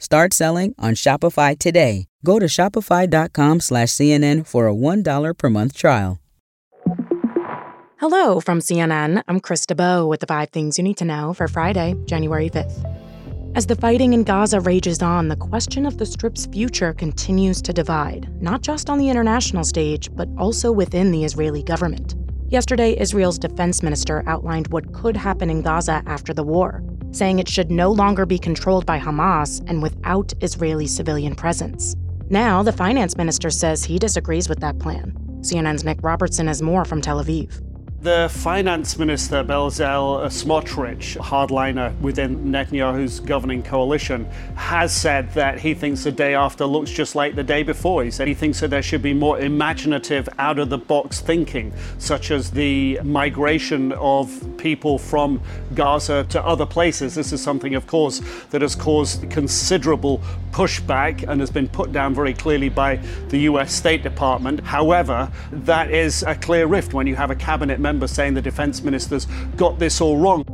Start selling on Shopify today. Go to shopify.com slash CNN for a $1 per month trial. Hello from CNN. I'm Krista Bow with the five things you need to know for Friday, January 5th. As the fighting in Gaza rages on, the question of the Strip's future continues to divide, not just on the international stage, but also within the Israeli government. Yesterday, Israel's defense minister outlined what could happen in Gaza after the war, saying it should no longer be controlled by Hamas and without Israeli civilian presence. Now, the finance minister says he disagrees with that plan. CNN's Nick Robertson has more from Tel Aviv. The finance minister, Bezalel Smotrich, hardliner within Netanyahu's governing coalition, has said that he thinks the day after looks just like the day before. He said he thinks that there should be more imaginative, out of the box thinking, such as the migration of people from Gaza to other places. This is something, of course, that has caused considerable pushback and has been put down very clearly by the US State Department. However, that is a clear rift when you have a cabinet member saying the defense ministers got this all wrong.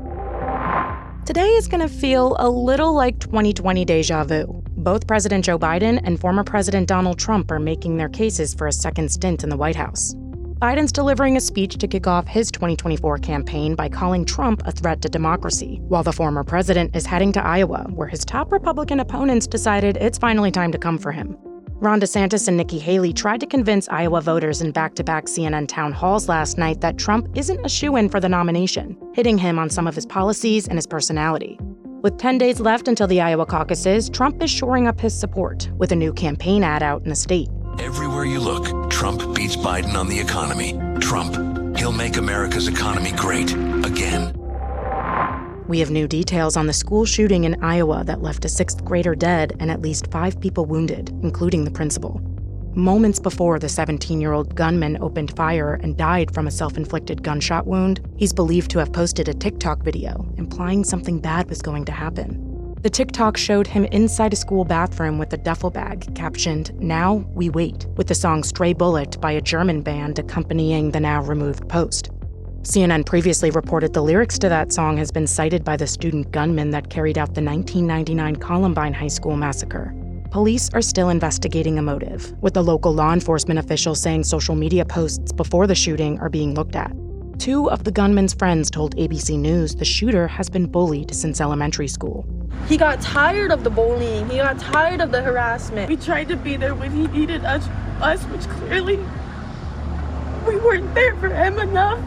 Today is going to feel a little like 2020 deja vu. Both President Joe Biden and former President Donald Trump are making their cases for a second stint in the White House. Biden's delivering a speech to kick off his 2024 campaign by calling Trump a threat to democracy, while the former president is heading to Iowa, where his top Republican opponents decided it's finally time to come for him. Ron DeSantis and Nikki Haley tried to convince Iowa voters in back to back CNN town halls last night that Trump isn't a shoe in for the nomination, hitting him on some of his policies and his personality. With 10 days left until the Iowa caucuses, Trump is shoring up his support with a new campaign ad out in the state. Everywhere you look, Trump beats Biden on the economy. Trump, he'll make America's economy great again. We have new details on the school shooting in Iowa that left a sixth grader dead and at least five people wounded, including the principal. Moments before the 17 year old gunman opened fire and died from a self inflicted gunshot wound, he's believed to have posted a TikTok video implying something bad was going to happen. The TikTok showed him inside a school bathroom with a duffel bag captioned, Now We Wait, with the song Stray Bullet by a German band accompanying the now removed post. CNN previously reported the lyrics to that song has been cited by the student gunman that carried out the 1999 Columbine High School massacre. Police are still investigating a motive, with the local law enforcement official saying social media posts before the shooting are being looked at. Two of the gunman's friends told ABC News the shooter has been bullied since elementary school. He got tired of the bullying. He got tired of the harassment. We tried to be there when he needed us, us which clearly we weren't there for him enough.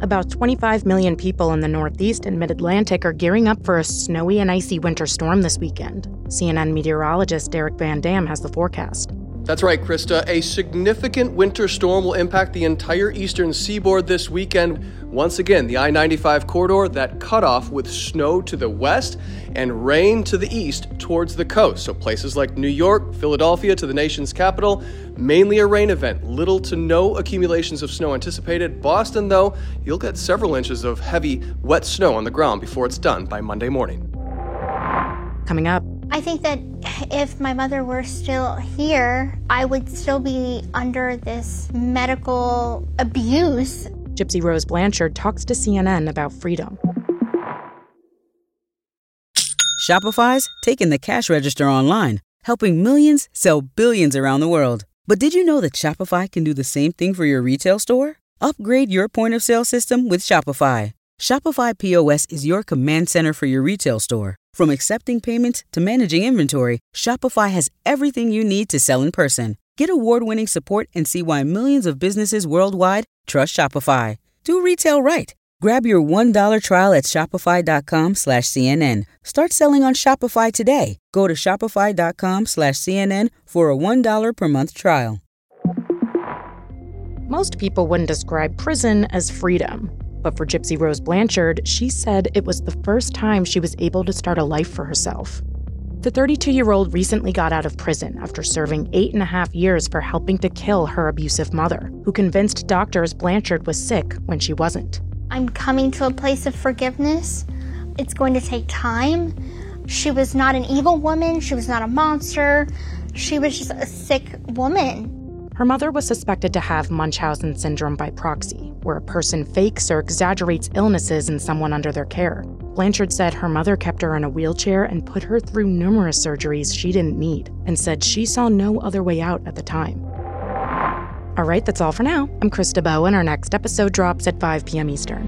About 25 million people in the Northeast and Mid Atlantic are gearing up for a snowy and icy winter storm this weekend. CNN meteorologist Derek Van Dam has the forecast. That's right, Krista. A significant winter storm will impact the entire eastern seaboard this weekend. Once again, the I 95 corridor, that cutoff with snow to the west and rain to the east towards the coast. So, places like New York, Philadelphia to the nation's capital, mainly a rain event. Little to no accumulations of snow anticipated. Boston, though, you'll get several inches of heavy, wet snow on the ground before it's done by Monday morning. Coming up, I think that if my mother were still here, I would still be under this medical abuse. Gypsy Rose Blanchard talks to CNN about freedom. Shopify's taking the cash register online, helping millions sell billions around the world. But did you know that Shopify can do the same thing for your retail store? Upgrade your point of sale system with Shopify. Shopify POS is your command center for your retail store. From accepting payments to managing inventory, Shopify has everything you need to sell in person. Get award-winning support and see why millions of businesses worldwide trust Shopify. Do retail right. Grab your $1 trial at shopify.com slash CNN. Start selling on Shopify today. Go to shopify.com slash CNN for a $1 per month trial. Most people wouldn't describe prison as freedom. But for Gypsy Rose Blanchard, she said it was the first time she was able to start a life for herself. The 32 year old recently got out of prison after serving eight and a half years for helping to kill her abusive mother, who convinced doctors Blanchard was sick when she wasn't. I'm coming to a place of forgiveness. It's going to take time. She was not an evil woman, she was not a monster. She was just a sick woman. Her mother was suspected to have Munchausen syndrome by proxy, where a person fakes or exaggerates illnesses in someone under their care. Blanchard said her mother kept her in a wheelchair and put her through numerous surgeries she didn't need, and said she saw no other way out at the time. All right, that's all for now. I'm Krista Bowen. And our next episode drops at 5 p.m. Eastern.